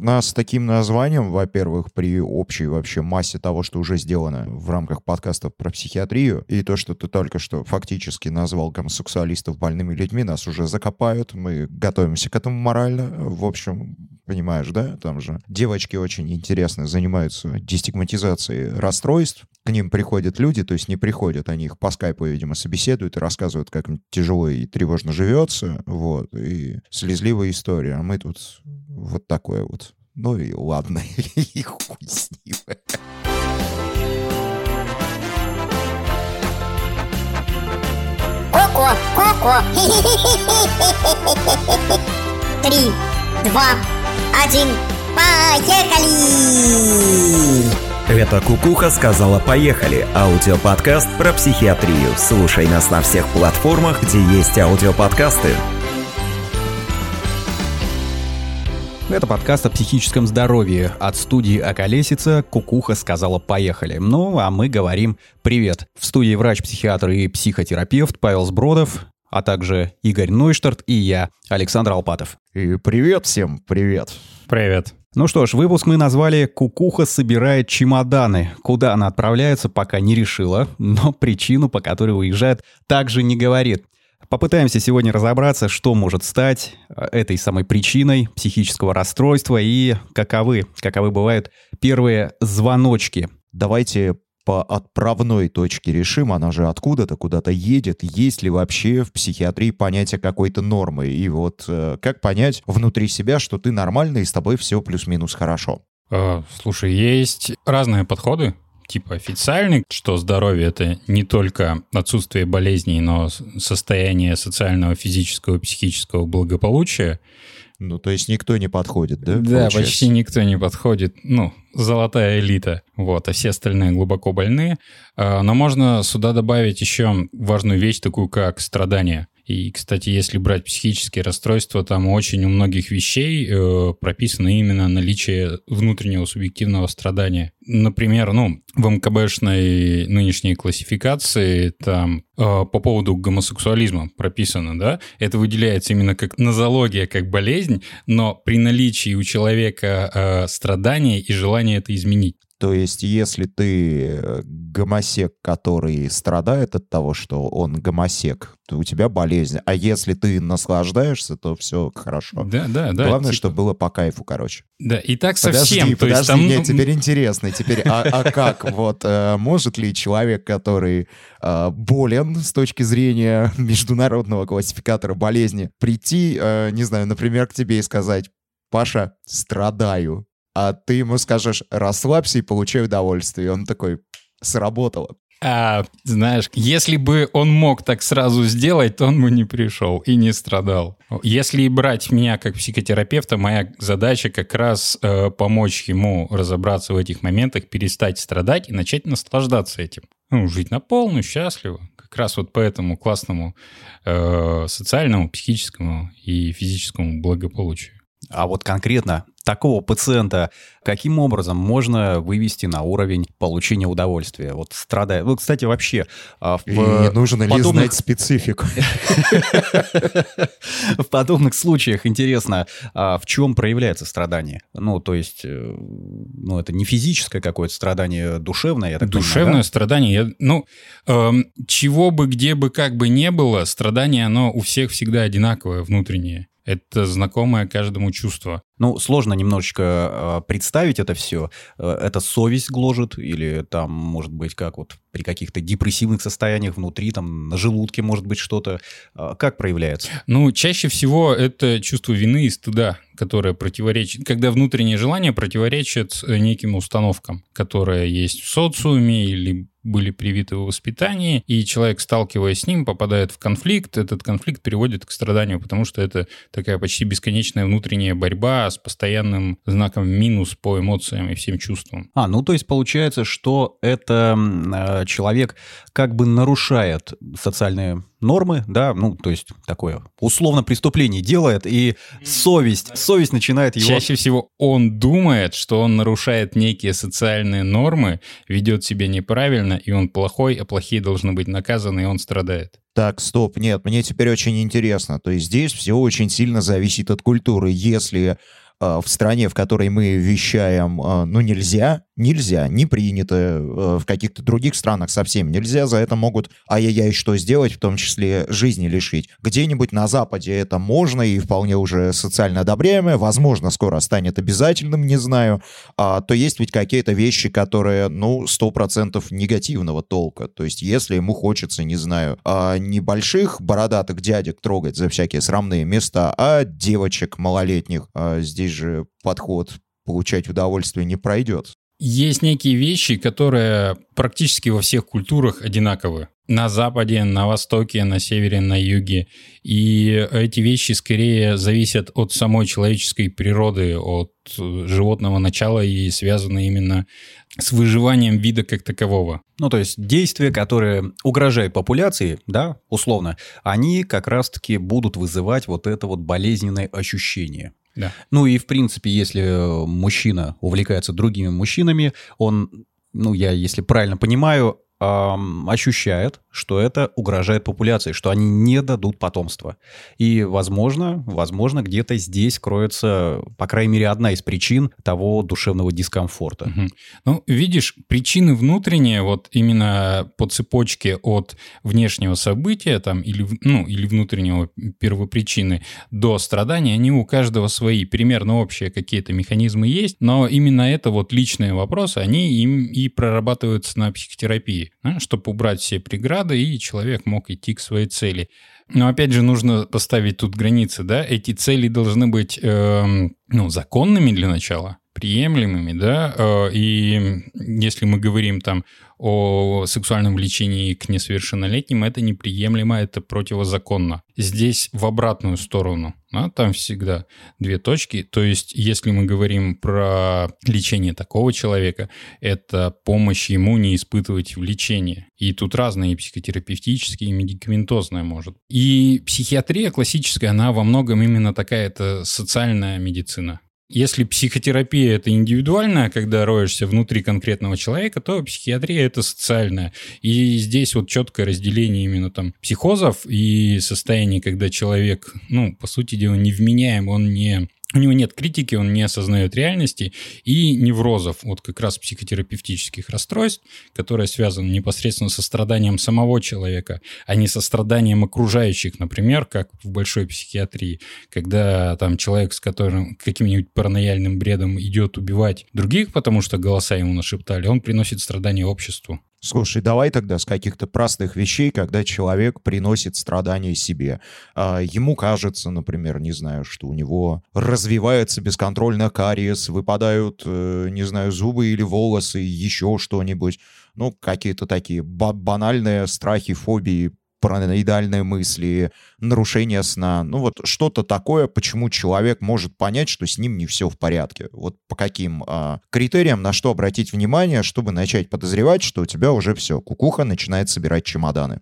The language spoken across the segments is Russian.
нас с таким названием, во-первых, при общей вообще массе того, что уже сделано в рамках подкаста про психиатрию, и то, что ты только что фактически назвал гомосексуалистов больными людьми, нас уже закопают, мы готовимся к этому морально. В общем, понимаешь, да, там же девочки очень интересно занимаются дестигматизацией расстройств, к ним приходят люди, то есть не приходят, они их по скайпу, видимо, собеседуют и рассказывают, как им тяжело и тревожно живется, вот, и слезливая история. А мы тут вот такое вот. Ну и ладно, и хуй с ним. Коко, Коко. Три, два, один, поехали! Это Кукуха сказала «Поехали» — аудиоподкаст про психиатрию. Слушай нас на всех платформах, где есть аудиоподкасты. Это подкаст о психическом здоровье. От студии «Околесица» Кукуха сказала «Поехали». Ну, а мы говорим «Привет». В студии врач-психиатр и психотерапевт Павел Сбродов, а также Игорь Нойштарт и я, Александр Алпатов. И привет всем, привет. Привет. Ну что ж, выпуск мы назвали «Кукуха собирает чемоданы». Куда она отправляется, пока не решила, но причину, по которой уезжает, также не говорит. Попытаемся сегодня разобраться, что может стать э, этой самой причиной психического расстройства и каковы, каковы бывают первые звоночки. Давайте по отправной точке решим, она же откуда-то куда-то едет, есть ли вообще в психиатрии понятие какой-то нормы, и вот э, как понять внутри себя, что ты нормальный и с тобой все плюс-минус хорошо. Э, слушай, есть разные подходы, типа официальный, что здоровье это не только отсутствие болезней, но состояние социального, физического, психического благополучия. Ну, то есть никто не подходит, да? Да, получается? почти никто не подходит. Ну, золотая элита. Вот, а все остальные глубоко больны. А, но можно сюда добавить еще важную вещь, такую как страдание. И, кстати, если брать психические расстройства, там очень у многих вещей э, прописано именно наличие внутреннего субъективного страдания. Например, ну, в МКБшной нынешней классификации там э, по поводу гомосексуализма прописано, да, это выделяется именно как нозология, как болезнь, но при наличии у человека э, страдания и желания это изменить. То есть, если ты э, гомосек, который страдает от того, что он гомосек, то у тебя болезнь. А если ты наслаждаешься, то все хорошо. Да, да, да. Главное, типа... чтобы было по кайфу, короче. Да, и так совсем. Подожди, подожди, там... мне теперь интересно. Теперь, а, а как? Вот э, может ли человек, который э, болен с точки зрения международного классификатора болезни, прийти, не знаю, например, к тебе и сказать, Паша, страдаю а ты ему скажешь «расслабься и получай удовольствие». И он такой «сработало». А, знаешь, если бы он мог так сразу сделать, то он бы не пришел и не страдал. Если брать меня как психотерапевта, моя задача как раз э, помочь ему разобраться в этих моментах, перестать страдать и начать наслаждаться этим. Ну, жить на полную, счастливо. Как раз вот по этому классному э, социальному, психическому и физическому благополучию. А вот конкретно такого пациента каким образом можно вывести на уровень получения удовольствия? Вот страдая... Ну, кстати, вообще... А, в, И нужно подобных... ли знать специфику? В подобных случаях интересно, а в чем проявляется страдание? Ну, то есть, э, ну, это не физическое какое-то страдание, душевное, я так Душевное страдание. Ну, эм, чего бы, где бы, как бы не было, страдание, оно у всех всегда одинаковое внутреннее. Это знакомое каждому чувство. Ну, сложно немножечко э, представить это все. Э, это совесть гложет или там, может быть, как вот при каких-то депрессивных состояниях внутри, там на желудке может быть что-то. Э, как проявляется? Ну, чаще всего это чувство вины и стыда, которое противоречит, когда внутреннее желание противоречит неким установкам, которые есть в социуме или были привиты в воспитании, и человек, сталкиваясь с ним, попадает в конфликт, этот конфликт приводит к страданию, потому что это такая почти бесконечная внутренняя борьба с постоянным знаком минус по эмоциям и всем чувствам. А, ну то есть получается, что это э, человек как бы нарушает социальные нормы, да, ну, то есть такое условно преступление делает, и совесть, совесть начинает его... Чаще всего он думает, что он нарушает некие социальные нормы, ведет себя неправильно, и он плохой, а плохие должны быть наказаны, и он страдает. Так, стоп, нет, мне теперь очень интересно. То есть здесь все очень сильно зависит от культуры. Если в стране, в которой мы вещаем, э, ну, нельзя, нельзя, не принято, э, в каких-то других странах совсем нельзя, за это могут ай-яй-яй что сделать, в том числе жизни лишить. Где-нибудь на Западе это можно и вполне уже социально одобряемое, возможно, скоро станет обязательным, не знаю, а, то есть ведь какие-то вещи, которые, ну, сто процентов негативного толка. То есть если ему хочется, не знаю, а, небольших бородатых дядек трогать за всякие срамные места, а девочек малолетних, а, здесь же подход получать удовольствие не пройдет. Есть некие вещи, которые практически во всех культурах одинаковы. На западе, на востоке, на севере, на юге. И эти вещи скорее зависят от самой человеческой природы, от животного начала и связаны именно с выживанием вида как такового. Ну, то есть действия, которые угрожают популяции, да, условно, они как раз-таки будут вызывать вот это вот болезненное ощущение. Да. Ну и, в принципе, если мужчина увлекается другими мужчинами, он, ну, я, если правильно понимаю, ощущает, что это угрожает популяции, что они не дадут потомства. И, возможно, возможно, где-то здесь кроется, по крайней мере, одна из причин того душевного дискомфорта. Угу. Ну, видишь, причины внутренние, вот именно по цепочке от внешнего события там, или, ну, или внутреннего первопричины до страдания, они у каждого свои. Примерно общие какие-то механизмы есть, но именно это вот личные вопросы, они им и прорабатываются на психотерапии, да, чтобы убрать все преграды, и человек мог идти к своей цели. Но опять же нужно поставить тут границы, да, эти цели должны быть, э, ну, законными для начала, приемлемыми, да, э, и если мы говорим там о сексуальном влечении к несовершеннолетним, это неприемлемо, это противозаконно. Здесь в обратную сторону, да, там всегда две точки, то есть если мы говорим про лечение такого человека, это помощь ему не испытывать влечение. И тут разные, и психотерапевтические, и медикаментозная может. И психиатрия классическая, она во многом именно такая, это социальная медицина. Если психотерапия это индивидуальная, когда роешься внутри конкретного человека, то психиатрия это социальная. И здесь вот четкое разделение именно там психозов и состояний, когда человек, ну, по сути дела, невменяем, он не у него нет критики, он не осознает реальности, и неврозов, вот как раз психотерапевтических расстройств, которые связаны непосредственно со страданием самого человека, а не со страданием окружающих, например, как в большой психиатрии, когда там человек с которым каким-нибудь паранояльным бредом идет убивать других, потому что голоса ему нашептали, он приносит страдания обществу. Слушай, давай тогда с каких-то простых вещей, когда человек приносит страдания себе. А, ему кажется, например, не знаю, что у него развивается бесконтрольно кариес, выпадают, э, не знаю, зубы или волосы, еще что-нибудь. Ну, какие-то такие банальные страхи, фобии, параноидальные мысли, нарушение сна. Ну вот что-то такое, почему человек может понять, что с ним не все в порядке. Вот по каким а, критериям, на что обратить внимание, чтобы начать подозревать, что у тебя уже все, кукуха начинает собирать чемоданы.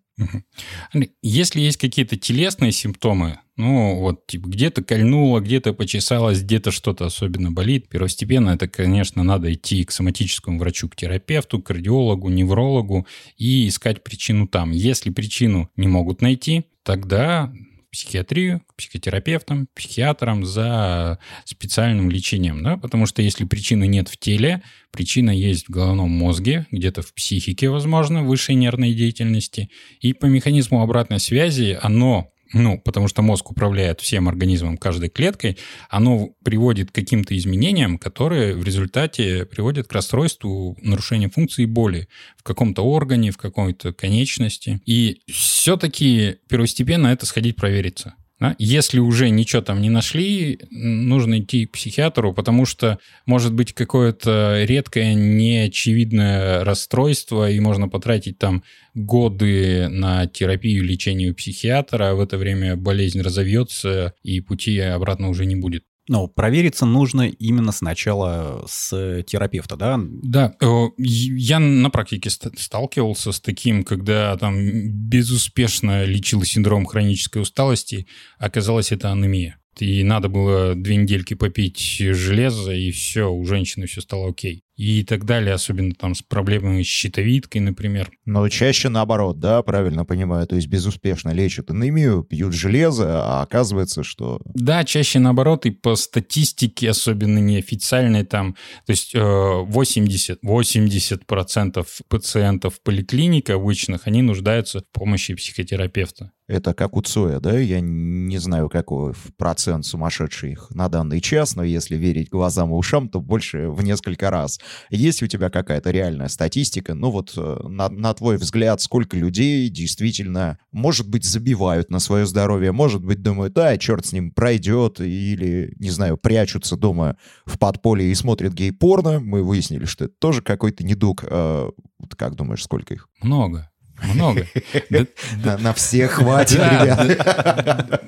Если есть какие-то телесные симптомы, ну, вот, типа, где-то кольнуло, где-то почесалось, где-то что-то особенно болит. Первостепенно это, конечно, надо идти к соматическому врачу, к терапевту, к кардиологу, неврологу и искать причину там. Если причину не могут найти, тогда психиатрию, к психотерапевтам, психиатрам за специальным лечением, да, потому что если причины нет в теле, причина есть в головном мозге, где-то в психике, возможно, высшей нервной деятельности, и по механизму обратной связи оно ну, потому что мозг управляет всем организмом, каждой клеткой, оно приводит к каким-то изменениям, которые в результате приводят к расстройству, нарушению функции боли в каком-то органе, в какой-то конечности. И все-таки первостепенно это сходить провериться. Если уже ничего там не нашли, нужно идти к психиатру, потому что может быть какое-то редкое, неочевидное расстройство, и можно потратить там годы на терапию, лечение у психиатра, а в это время болезнь разовьется, и пути обратно уже не будет. Но провериться нужно именно сначала с терапевта, да? Да, э, я на практике сталкивался с таким, когда там безуспешно лечил синдром хронической усталости, оказалось это анемия. И надо было две недельки попить железо, и все, у женщины все стало окей. И так далее, особенно там с проблемами с щитовидкой, например. Но чаще наоборот, да, правильно понимаю, то есть безуспешно лечат анемию, пьют железо, а оказывается, что... Да, чаще наоборот, и по статистике, особенно неофициальной, там, то есть 80, 80% пациентов в поликлинике обычных, они нуждаются в помощи психотерапевта. Это как у Цоя, да? Я не знаю, какой процент сумасшедших на данный час, но если верить глазам и ушам, то больше в несколько раз. Есть у тебя какая-то реальная статистика? Ну вот, э, на, на твой взгляд, сколько людей действительно, может быть, забивают на свое здоровье, может быть, думают, да, черт с ним пройдет, или, не знаю, прячутся дома в подполье и смотрят гей-порно. Мы выяснили, что это тоже какой-то недуг. А, как думаешь, сколько их? Много. Много. На всех хватит, ребят.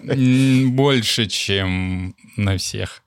Больше, чем на всех.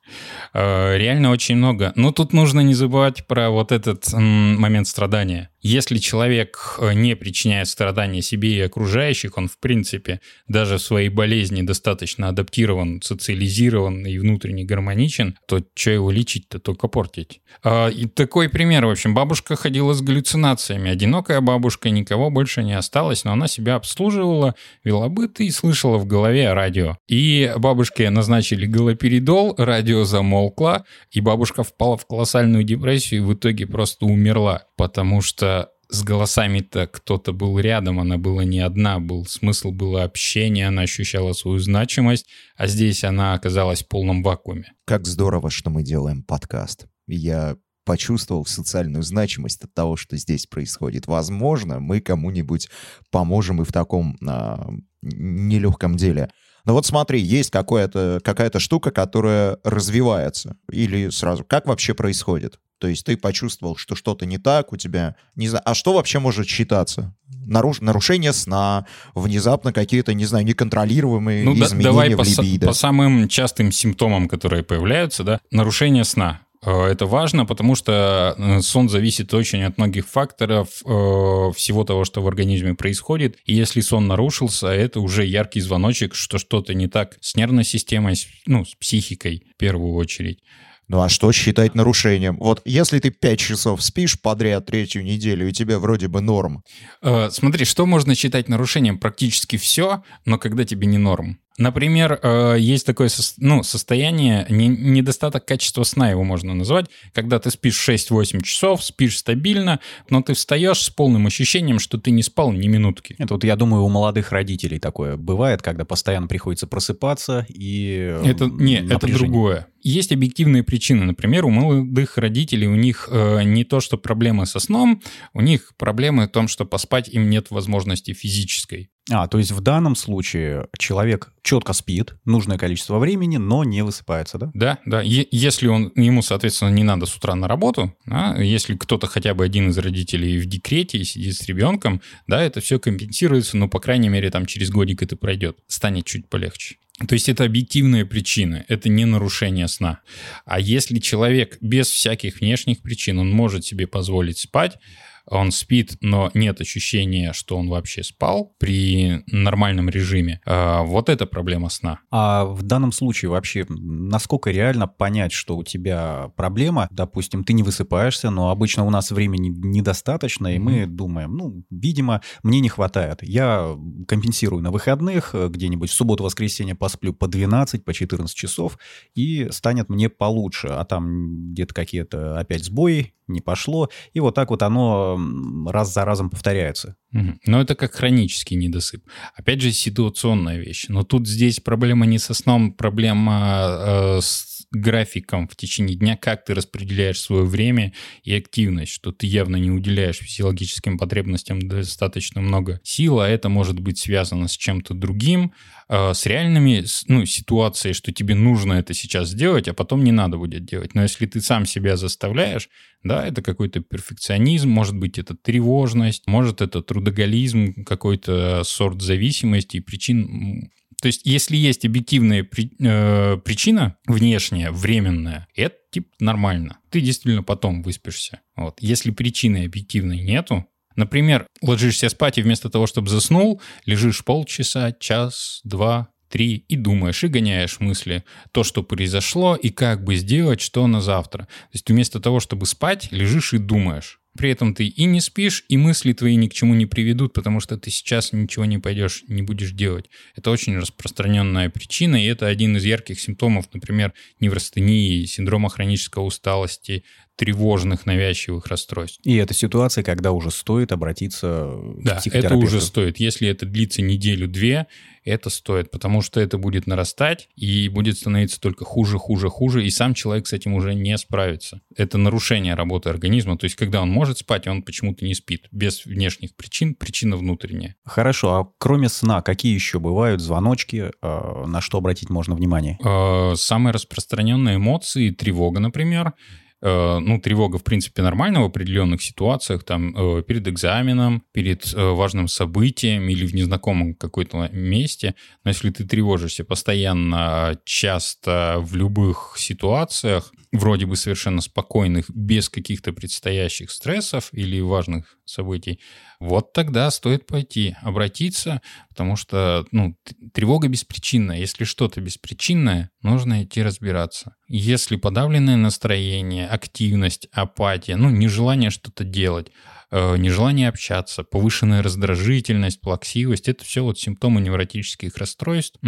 Э, реально очень много. Но тут нужно не забывать про вот этот момент страдания. Если человек э, не причиняет страдания себе и окружающих, он, в принципе, даже в своей болезни достаточно адаптирован, социализирован и внутренне гармоничен, то что его лечить-то, только портить. А, и такой пример, в общем, бабушка ходила с галлюцинациями. Одинокая бабушка, никого больше не осталось, но она себя обслуживала, вела быт и слышала в голове радио. И бабушке назначили галоперидол, радио замолкло, и бабушка впала в колоссальную депрессию и в итоге просто умерла, потому что с голосами-то кто-то был рядом, она была не одна, был смысл было общение, она ощущала свою значимость, а здесь она оказалась в полном вакууме. Как здорово, что мы делаем подкаст. Я почувствовал социальную значимость от того, что здесь происходит. Возможно, мы кому-нибудь поможем и в таком а, нелегком деле. Но вот смотри, есть какая-то какая штука, которая развивается. Или сразу, как вообще происходит? То есть ты почувствовал, что что-то не так у тебя, не знаю, а что вообще может считаться? Наруш... Нарушение сна, внезапно какие-то, не знаю, неконтролируемые ну, изменения да, давай в по либидо. по самым частым симптомам, которые появляются, да, нарушение сна. Э, это важно, потому что э, сон зависит очень от многих факторов э, всего того, что в организме происходит. И если сон нарушился, это уже яркий звоночек, что что-то не так с нервной системой, ну, с психикой в первую очередь. Ну а что считать нарушением? Вот если ты 5 часов спишь подряд третью неделю, и тебе вроде бы норм. Э, смотри, что можно считать нарушением? Практически все, но когда тебе не норм. Например, э, есть такое ну, состояние, недостаток качества сна его можно назвать, когда ты спишь 6-8 часов, спишь стабильно, но ты встаешь с полным ощущением, что ты не спал ни минутки. Это вот, я думаю, у молодых родителей такое бывает, когда постоянно приходится просыпаться и... Это, не, это другое. Есть объективные причины. Например, у молодых родителей у них э, не то, что проблемы со сном, у них проблемы в том, что поспать им нет возможности физической. А, то есть в данном случае человек четко спит нужное количество времени, но не высыпается, да? Да, да. Е- если он, ему, соответственно, не надо с утра на работу, да, если кто-то хотя бы один из родителей в декрете и сидит с ребенком, да, это все компенсируется, но, по крайней мере, там через годик это пройдет, станет чуть полегче. То есть это объективные причины, это не нарушение сна. А если человек без всяких внешних причин, он может себе позволить спать, он спит, но нет ощущения, что он вообще спал при нормальном режиме. А, вот это проблема сна. А в данном случае вообще насколько реально понять, что у тебя проблема? Допустим, ты не высыпаешься, но обычно у нас времени недостаточно, и мы думаем, ну, видимо, мне не хватает. Я компенсирую на выходных, где-нибудь в субботу-воскресенье посплю по 12, по 14 часов, и станет мне получше. А там где-то какие-то опять сбои, не пошло, и вот так вот оно раз за разом повторяется. Угу. Но это как хронический недосып. Опять же, ситуационная вещь. Но тут здесь проблема не со сном, проблема э, с графиком в течение дня, как ты распределяешь свое время и активность, что ты явно не уделяешь физиологическим потребностям достаточно много сил, а это может быть связано с чем-то другим, э, с реальными ну, ситуацией, что тебе нужно это сейчас сделать, а потом не надо будет делать. Но если ты сам себя заставляешь, да, это какой-то перфекционизм, может быть, это тревожность, может, это трудоголизм, какой-то сорт зависимости, и причин то есть, если есть объективная при, э, причина внешняя, временная, это типа нормально. Ты действительно потом выспишься. Вот. Если причины объективной нету, например, ложишься спать и вместо того, чтобы заснул, лежишь полчаса, час, два, три, и думаешь, и гоняешь мысли, то, что произошло, и как бы сделать, что на завтра. То есть вместо того, чтобы спать, лежишь и думаешь. При этом ты и не спишь, и мысли твои ни к чему не приведут, потому что ты сейчас ничего не пойдешь, не будешь делать. Это очень распространенная причина, и это один из ярких симптомов, например, неврастении, синдрома хронической усталости, тревожных навязчивых расстройств. И это ситуация, когда уже стоит обратиться Да, к это психотерапевту. уже стоит. Если это длится неделю-две, это стоит, потому что это будет нарастать и будет становиться только хуже, хуже, хуже, и сам человек с этим уже не справится. Это нарушение работы организма, то есть когда он может спать, он почему-то не спит, без внешних причин, причина внутренняя. Хорошо, а кроме сна, какие еще бывают звоночки, э, на что обратить можно внимание? Э, Самые распространенные эмоции, тревога, например, ну, тревога, в принципе, нормальна в определенных ситуациях, там, э, перед экзаменом, перед э, важным событием или в незнакомом какой-то месте. Но если ты тревожишься постоянно, часто, в любых ситуациях, вроде бы совершенно спокойных, без каких-то предстоящих стрессов или важных событий, вот тогда стоит пойти, обратиться, потому что ну, тревога беспричинная. Если что-то беспричинное, нужно идти разбираться. Если подавленное настроение, активность, апатия, ну, нежелание что-то делать, нежелание общаться, повышенная раздражительность, плаксивость, это все вот симптомы невротических расстройств.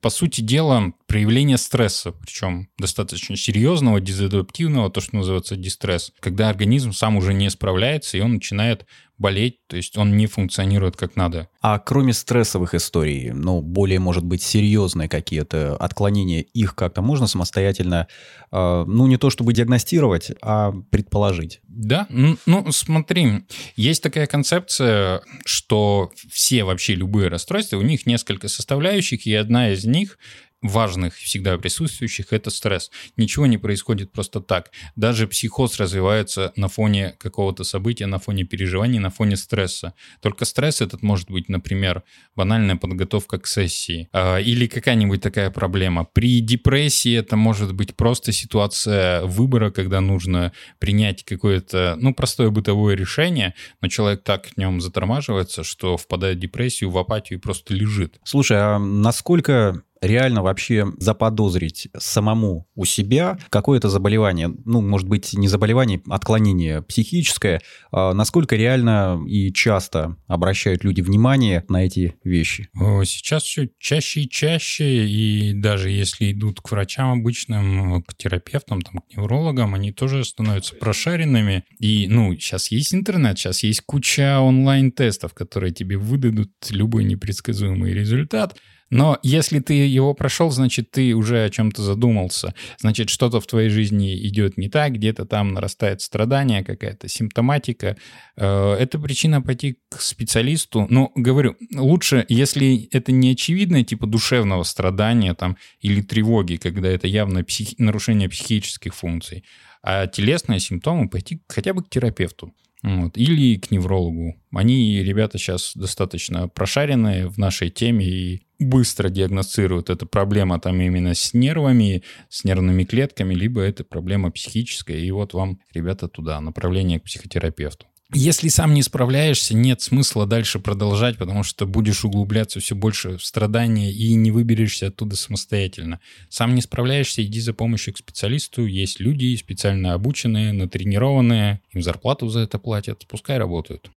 По сути дела, проявление стресса, причем достаточно серьезного, дезадаптивного, то, что называется дистресс, когда организм сам уже не справляется, и он начинает болеть, то есть он не функционирует как надо. А кроме стрессовых историй, ну, более, может быть, серьезные какие-то отклонения, их как-то можно самостоятельно, э, ну, не то чтобы диагностировать, а предположить? Да, ну, ну, смотри, есть такая концепция, что все вообще любые расстройства, у них несколько составляющих, и одна из них важных, всегда присутствующих, это стресс. Ничего не происходит просто так. Даже психоз развивается на фоне какого-то события, на фоне переживаний, на фоне стресса. Только стресс этот может быть, например, банальная подготовка к сессии а, или какая-нибудь такая проблема. При депрессии это может быть просто ситуация выбора, когда нужно принять какое-то, ну, простое бытовое решение, но человек так в нем затормаживается, что впадает в депрессию, в апатию и просто лежит. Слушай, а насколько реально вообще заподозрить самому у себя какое-то заболевание, ну, может быть, не заболевание, отклонение психическое, а насколько реально и часто обращают люди внимание на эти вещи? Сейчас все чаще и чаще, и даже если идут к врачам обычным, к терапевтам, там, к неврологам, они тоже становятся прошаренными. И, ну, сейчас есть интернет, сейчас есть куча онлайн-тестов, которые тебе выдадут любой непредсказуемый результат. Но если ты его прошел, значит, ты уже о чем-то задумался. Значит, что-то в твоей жизни идет не так, где-то там нарастает страдание, какая-то симптоматика. Э, Это причина пойти к специалисту. Но, говорю, лучше, если это не очевидно, типа душевного страдания там, или тревоги, когда это явно психи- нарушение психических функций, а телесные симптомы пойти хотя бы к терапевту. Вот. Или к неврологу. Они, ребята, сейчас достаточно прошаренные в нашей теме и быстро диагностируют. Это проблема там именно с нервами, с нервными клетками, либо это проблема психическая. И вот вам, ребята, туда, направление к психотерапевту. Если сам не справляешься, нет смысла дальше продолжать, потому что будешь углубляться все больше в страдания и не выберешься оттуда самостоятельно. Сам не справляешься, иди за помощью к специалисту. Есть люди специально обученные, натренированные, им зарплату за это платят, пускай работают.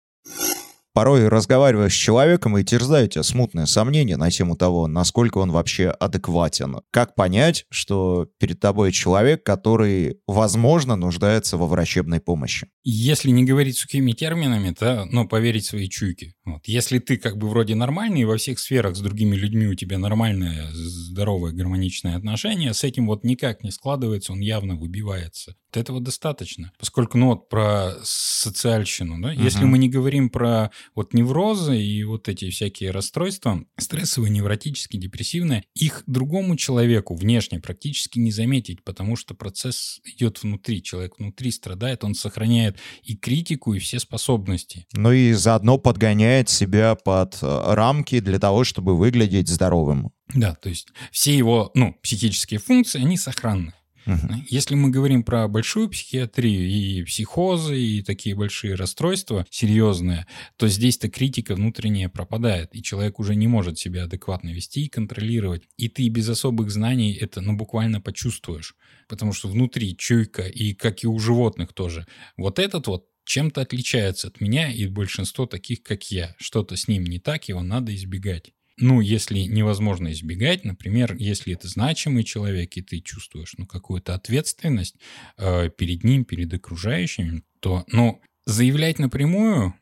Порой разговаривая с человеком, вы терзаете смутные сомнения на тему того, насколько он вообще адекватен. Как понять, что перед тобой человек, который, возможно, нуждается во врачебной помощи? Если не говорить сухими терминами, то, ну, поверить своей чуйке. Вот. Если ты как бы вроде нормальный, во всех сферах с другими людьми у тебя нормальное, здоровое, гармоничное отношение, с этим вот никак не складывается, он явно выбивается. Вот этого достаточно. Поскольку, ну, вот про социальщину, да, если мы не говорим про вот неврозы и вот эти всякие расстройства, стрессовые, невротические, депрессивные, их другому человеку внешне практически не заметить, потому что процесс идет внутри, человек внутри страдает, он сохраняет и критику, и все способности. Ну и заодно подгоняет себя под э, рамки для того, чтобы выглядеть здоровым. Да, то есть все его, ну, психические функции, они сохранны. Мгм. Если мы говорим про большую психиатрию и психозы, и такие большие расстройства серьезные, то здесь-то критика внутренняя пропадает, и человек уже не может себя адекватно вести и контролировать. И ты без особых знаний это ну, буквально почувствуешь, потому что внутри чуйка, и как и у животных тоже. Вот этот вот чем-то отличается от меня и большинство таких, как я. Что-то с ним не так, его надо избегать. Ну, если невозможно избегать, например, если это значимый человек, и ты чувствуешь ну, какую-то ответственность э, перед ним, перед окружающими, то, ну, заявлять напрямую,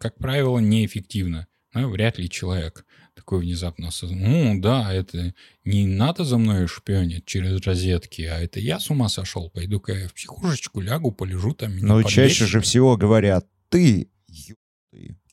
как правило, неэффективно. Ну, вряд ли человек такой внезапно осознал, ну, да, это не надо за мной шпионить через розетки, а это я с ума сошел, пойду-ка я в психушечку лягу, полежу там. Но чаще подлечат». же всего говорят, ты,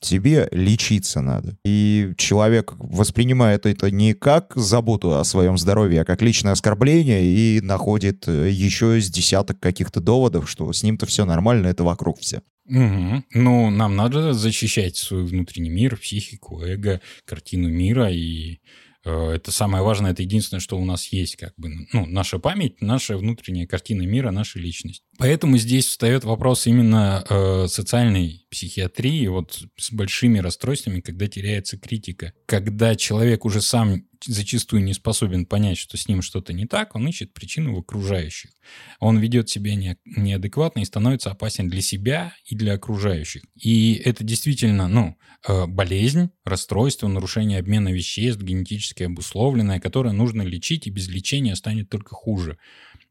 тебе лечиться надо. И человек воспринимает это не как заботу о своем здоровье, а как личное оскорбление и находит э, еще с десяток каких-то доводов, что с ним-то все нормально, это вокруг все. Мгм. Ну, нам надо защищать свой внутренний мир, психику, эго, картину мира, и э, это самое важное, это единственное, что у нас есть, как бы, ну, наша память, наша внутренняя картина мира, наша личность. Поэтому здесь встает вопрос именно э, социальной психиатрии, вот с большими расстройствами, когда теряется критика. Когда человек уже сам зачастую не способен понять, что с ним что-то не так, он ищет причину в окружающих. Он ведет себя не- неадекватно и становится опасен для себя и для окружающих. И это действительно, ну, э, болезнь, расстройство, нарушение обмена веществ, генетически обусловленное, которое нужно лечить, и без лечения станет только хуже.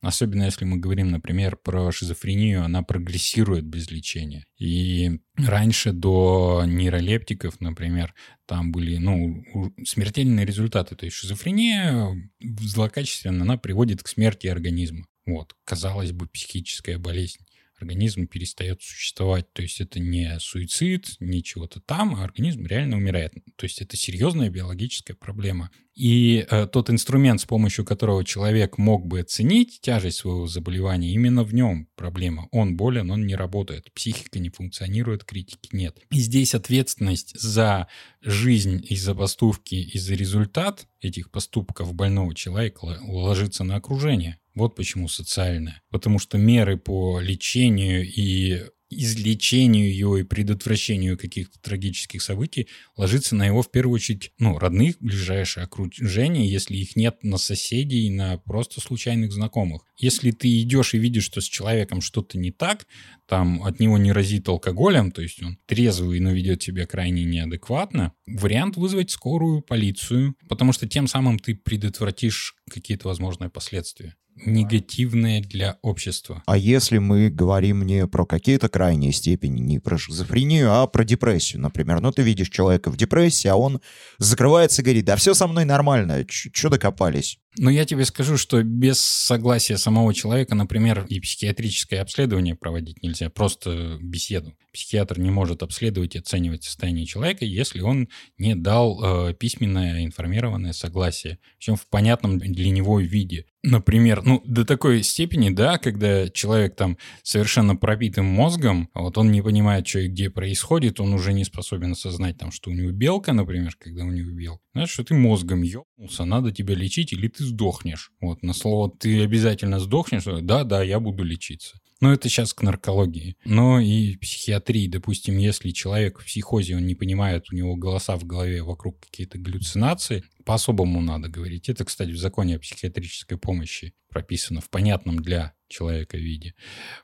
Особенно если мы говорим, например, про шизофрению, она прогрессирует без лечения. И раньше до нейролептиков, например, там были ну, смертельные результаты. То есть шизофрения злокачественная, она приводит к смерти организма. Вот, казалось бы, психическая болезнь. Организм перестает существовать. То есть это не суицид, не чего-то там, а организм реально умирает. То есть это серьезная биологическая проблема. И э, тот инструмент, с помощью которого человек мог бы оценить тяжесть своего заболевания, именно в нем проблема. Он болен, он не работает. Психика не функционирует, критики нет. И здесь ответственность за жизнь и за поступки, и за результат этих поступков больного человека ложится на окружение. Вот почему социальное. Потому что меры по лечению и излечению его и предотвращению каких-то трагических событий ложится на его, в первую очередь, ну, родных, ближайшее окружение, если их нет на соседей, на просто случайных знакомых. Если ты идешь и видишь, что с человеком что-то не так, там от него не разит алкоголем, то есть он трезвый, но ведет себя крайне неадекватно, вариант вызвать скорую, полицию, потому что тем самым ты предотвратишь какие-то возможные последствия негативные для общества. А если мы говорим не про какие-то крайние степени, не про шизофрению, а про депрессию, например. Ну, ты видишь человека в депрессии, а он закрывается и говорит, да все со мной нормально, что докопались? Но я тебе скажу, что без согласия самого человека, например, и психиатрическое обследование проводить нельзя, просто беседу. Психиатр не может обследовать и оценивать состояние человека, если он не дал э, письменное информированное согласие, причем в понятном для него виде. Например, ну, до такой степени, да, когда человек там совершенно пробитым мозгом, вот он не понимает, что и где происходит, он уже не способен осознать, там, что у него белка, например, когда у него белка. Знаешь, что ты мозгом ебнулся, надо тебя лечить, или ты сдохнешь. Вот, на слово «ты обязательно сдохнешь», да, да, я буду лечиться. Но это сейчас к наркологии. Но и психиатрии, допустим, если человек в психозе, он не понимает, у него голоса в голове, вокруг какие-то галлюцинации, по-особому надо говорить. Это, кстати, в законе о психиатрической помощи прописано в понятном для человека виде.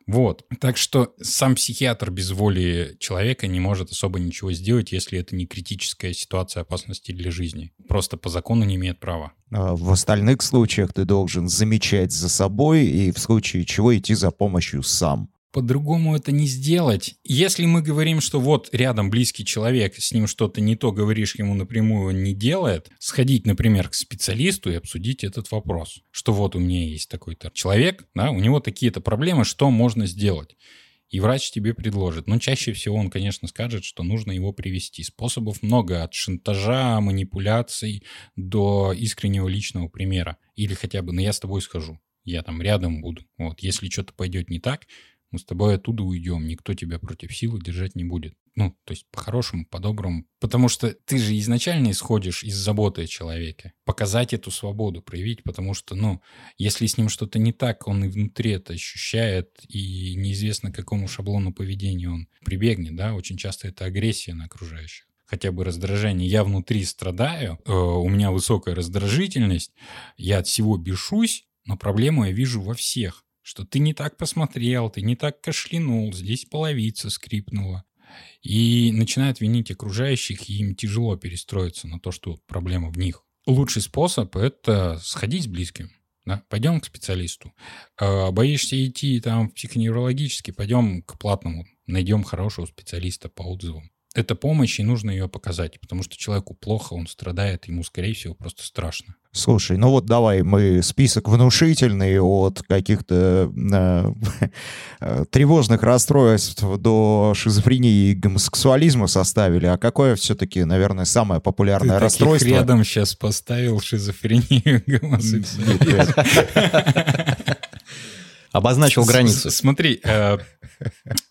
Вот. Так что сам психиатр без воли человека не может особо ничего сделать, если это не критическая ситуация опасности для жизни. Просто по закону не имеет права. А В остальных случаях ты должен замечать за собой и в случае чего идти за помощью сам. По-другому это не сделать. Если мы говорим, что вот рядом близкий человек, с ним что-то не то говоришь ему напрямую, он не делает, сходить, например, к специалисту и обсудить этот вопрос. Что вот у меня есть такой-то человек, да, у него такие-то проблемы, что можно сделать? И врач тебе предложит. Но чаще всего он, конечно, скажет, что нужно его привести. Способов много, от шантажа, манипуляций до искреннего личного примера. Или хотя бы, ну я с тобой схожу, я там рядом буду. Вот, если что-то пойдет не так, мы с тобой оттуда уйдем, никто тебя против силы держать не будет. Ну, то есть по-хорошему, по-доброму. Потому что ты же изначально исходишь из заботы о человеке. Показать эту свободу, проявить, потому что, ну, если с ним что-то не так, он и внутри это ощущает, и неизвестно, к какому шаблону поведения он прибегнет, да, очень часто это агрессия на окружающих хотя бы раздражение. Я внутри страдаю, э, у меня высокая раздражительность, я от всего бешусь, но проблему я вижу во всех что ты не так посмотрел, ты не так кашлянул, здесь половица скрипнула. И начинают винить окружающих, и им тяжело перестроиться на то, что проблема в них. Лучший способ – это сходить с близким. Да? Пойдем к специалисту. А, боишься идти там в психоневрологический, пойдем к платному. Найдем хорошего специалиста по отзывам это помощь, и нужно ее показать, потому что человеку плохо, он страдает, ему, скорее всего, просто страшно. Слушай, ну вот давай мы список внушительный от каких-то э, э, тревожных расстройств до шизофрении и гомосексуализма составили. А какое все-таки, наверное, самое популярное Ты расстройство? Ты рядом сейчас поставил шизофрению и гомосексуализм. Обозначил границу. Смотри, э,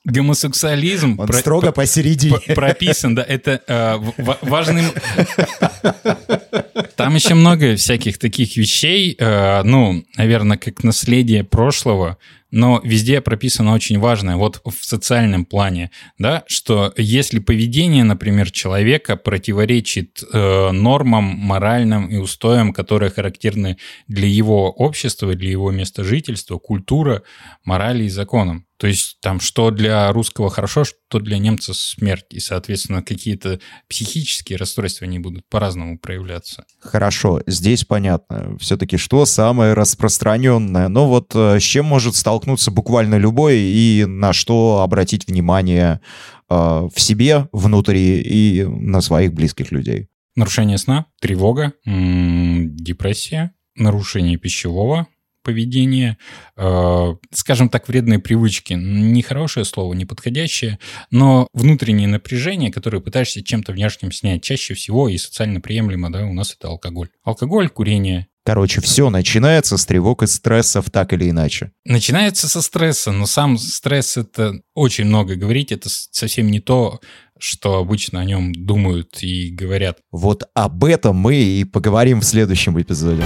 гомосексуализм... Он про, строго по, посередине. Прописан, да, это э, важным... Там еще много всяких таких вещей, э, ну, наверное, как наследие прошлого, но везде прописано очень важное, вот в социальном плане, да, что если поведение, например, человека противоречит э, нормам, моральным и устоям, которые характерны для его общества, для его места жительства, культура, морали и законам, то есть там что для русского хорошо, что для немца смерть. И, соответственно, какие-то психические расстройства, они будут по-разному проявляться. Хорошо, здесь понятно. Все-таки что самое распространенное? Ну вот э, с чем может столкнуться буквально любой и на что обратить внимание э, в себе, внутри и на своих близких людей? Нарушение сна, тревога, депрессия, нарушение пищевого поведение, э, скажем так, вредные привычки. Нехорошее слово, неподходящее, но внутреннее напряжение, которое пытаешься чем-то внешним снять, чаще всего и социально приемлемо, да, у нас это алкоголь. Алкоголь, курение, Короче, все начинается с тревог и стрессов, так или иначе. Начинается со стресса, но сам стресс это очень много говорить, это совсем не то, что обычно о нем думают и говорят. Вот об этом мы и поговорим в следующем эпизоде.